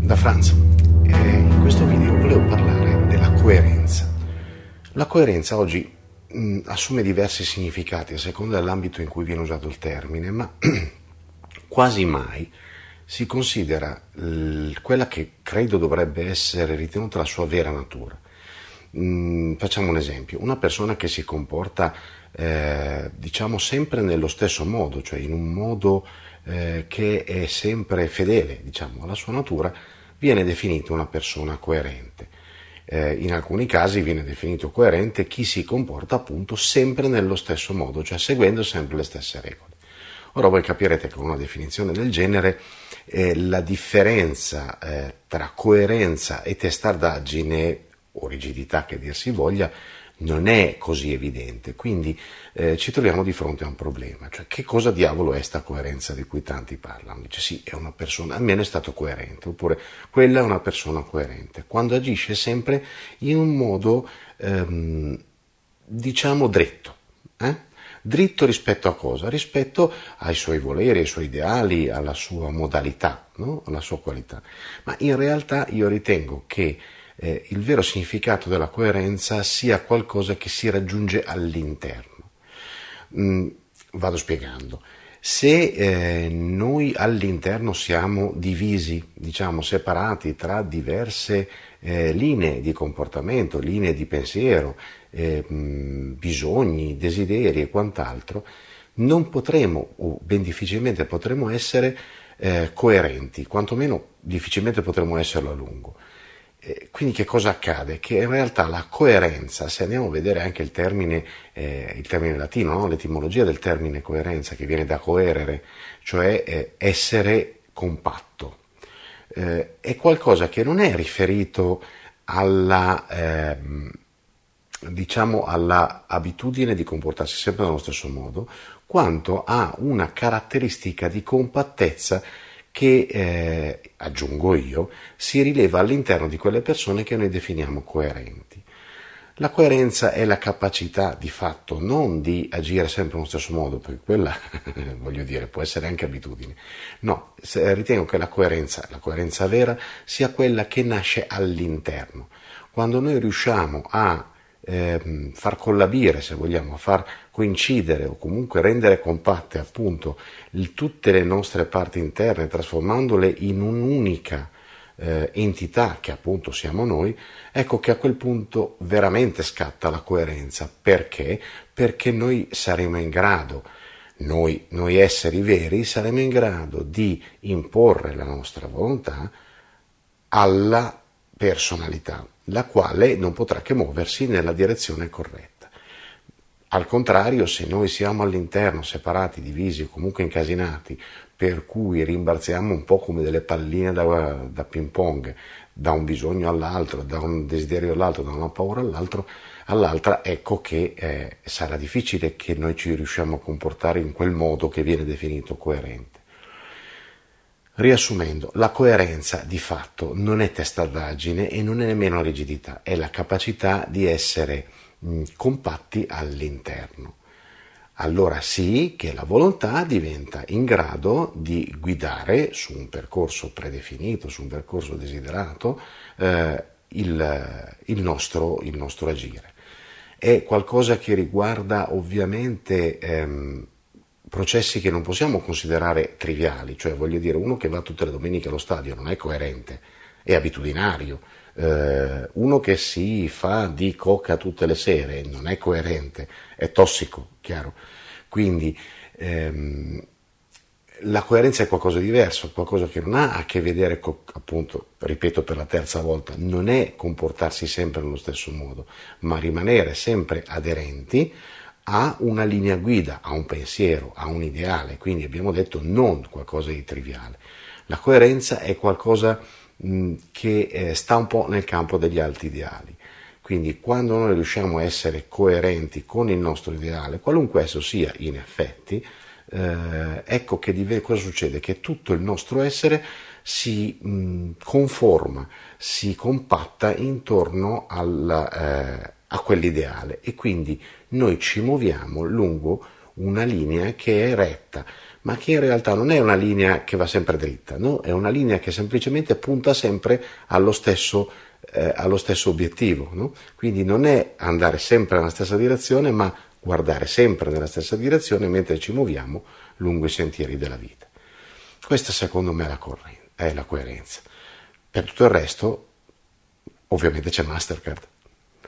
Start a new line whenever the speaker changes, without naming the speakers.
da Franz. In questo video volevo parlare della coerenza. La coerenza oggi mh, assume diversi significati a seconda dell'ambito in cui viene usato il termine, ma quasi mai si considera l- quella che credo dovrebbe essere ritenuta la sua vera natura. Mh, facciamo un esempio, una persona che si comporta eh, diciamo sempre nello stesso modo, cioè in un modo eh, che è sempre fedele diciamo, alla sua natura, viene definita una persona coerente. Eh, in alcuni casi viene definito coerente chi si comporta appunto sempre nello stesso modo, cioè seguendo sempre le stesse regole. Ora voi capirete che con una definizione del genere eh, la differenza eh, tra coerenza e testardaggine o rigidità che dir si voglia non è così evidente, quindi eh, ci troviamo di fronte a un problema, cioè che cosa diavolo è sta coerenza di cui tanti parlano? Dice sì, è una persona, almeno è stato coerente, oppure quella è una persona coerente, quando agisce sempre in un modo, ehm, diciamo, dritto. Eh? Dritto rispetto a cosa? Rispetto ai suoi voleri, ai suoi ideali, alla sua modalità, no? alla sua qualità. Ma in realtà io ritengo che eh, il vero significato della coerenza sia qualcosa che si raggiunge all'interno. Mm, vado spiegando. Se eh, noi all'interno siamo divisi, diciamo separati tra diverse eh, linee di comportamento, linee di pensiero, eh, mh, bisogni, desideri e quant'altro, non potremo, o ben difficilmente potremo essere eh, coerenti, quantomeno difficilmente potremo esserlo a lungo. Eh, quindi che cosa accade? Che in realtà la coerenza, se andiamo a vedere anche il termine, eh, il termine latino, no? l'etimologia del termine coerenza che viene da coerere, cioè eh, essere compatto, eh, è qualcosa che non è riferito alla, ehm, diciamo, alla abitudine di comportarsi sempre nello stesso modo, quanto a una caratteristica di compattezza che, eh, aggiungo io, si rileva all'interno di quelle persone che noi definiamo coerenti. La coerenza è la capacità di fatto non di agire sempre nello stesso modo, perché quella, voglio dire, può essere anche abitudine. No, ritengo che la coerenza, la coerenza vera, sia quella che nasce all'interno. Quando noi riusciamo a eh, far collabire, se vogliamo, far coincidere o comunque rendere compatte appunto il, tutte le nostre parti interne, trasformandole in un'unica eh, entità che appunto siamo noi, ecco che a quel punto veramente scatta la coerenza. Perché? Perché noi saremo in grado, noi, noi esseri veri, saremo in grado di imporre la nostra volontà alla personalità la quale non potrà che muoversi nella direzione corretta. Al contrario, se noi siamo all'interno, separati, divisi o comunque incasinati, per cui rimbalziamo un po' come delle palline da, da ping pong, da un bisogno all'altro, da un desiderio all'altro, da una paura all'altra, ecco che eh, sarà difficile che noi ci riusciamo a comportare in quel modo che viene definito coerente. Riassumendo, la coerenza di fatto non è testardaggine e non è nemmeno rigidità, è la capacità di essere mh, compatti all'interno. Allora sì che la volontà diventa in grado di guidare su un percorso predefinito, su un percorso desiderato, eh, il, il, nostro, il, nostro, agire. È qualcosa che riguarda ovviamente ehm, processi che non possiamo considerare triviali, cioè voglio dire uno che va tutte le domeniche allo stadio non è coerente, è abitudinario, eh, uno che si fa di coca tutte le sere non è coerente, è tossico, chiaro. Quindi ehm, la coerenza è qualcosa di diverso, qualcosa che non ha a che vedere, con, appunto, ripeto per la terza volta, non è comportarsi sempre nello stesso modo, ma rimanere sempre aderenti ha una linea guida, ha un pensiero, ha un ideale, quindi abbiamo detto non qualcosa di triviale. La coerenza è qualcosa mh, che eh, sta un po' nel campo degli alti ideali. Quindi quando noi riusciamo a essere coerenti con il nostro ideale, qualunque esso sia in effetti, eh, ecco che div- cosa succede? Che tutto il nostro essere si mh, conforma, si compatta intorno alla, eh, a quell'ideale e quindi noi ci muoviamo lungo una linea che è retta, ma che in realtà non è una linea che va sempre dritta, no? è una linea che semplicemente punta sempre allo stesso, eh, allo stesso obiettivo. No? Quindi non è andare sempre nella stessa direzione, ma guardare sempre nella stessa direzione mentre ci muoviamo lungo i sentieri della vita. Questa secondo me è la, corre- è la coerenza. Per tutto il resto, ovviamente c'è Mastercard.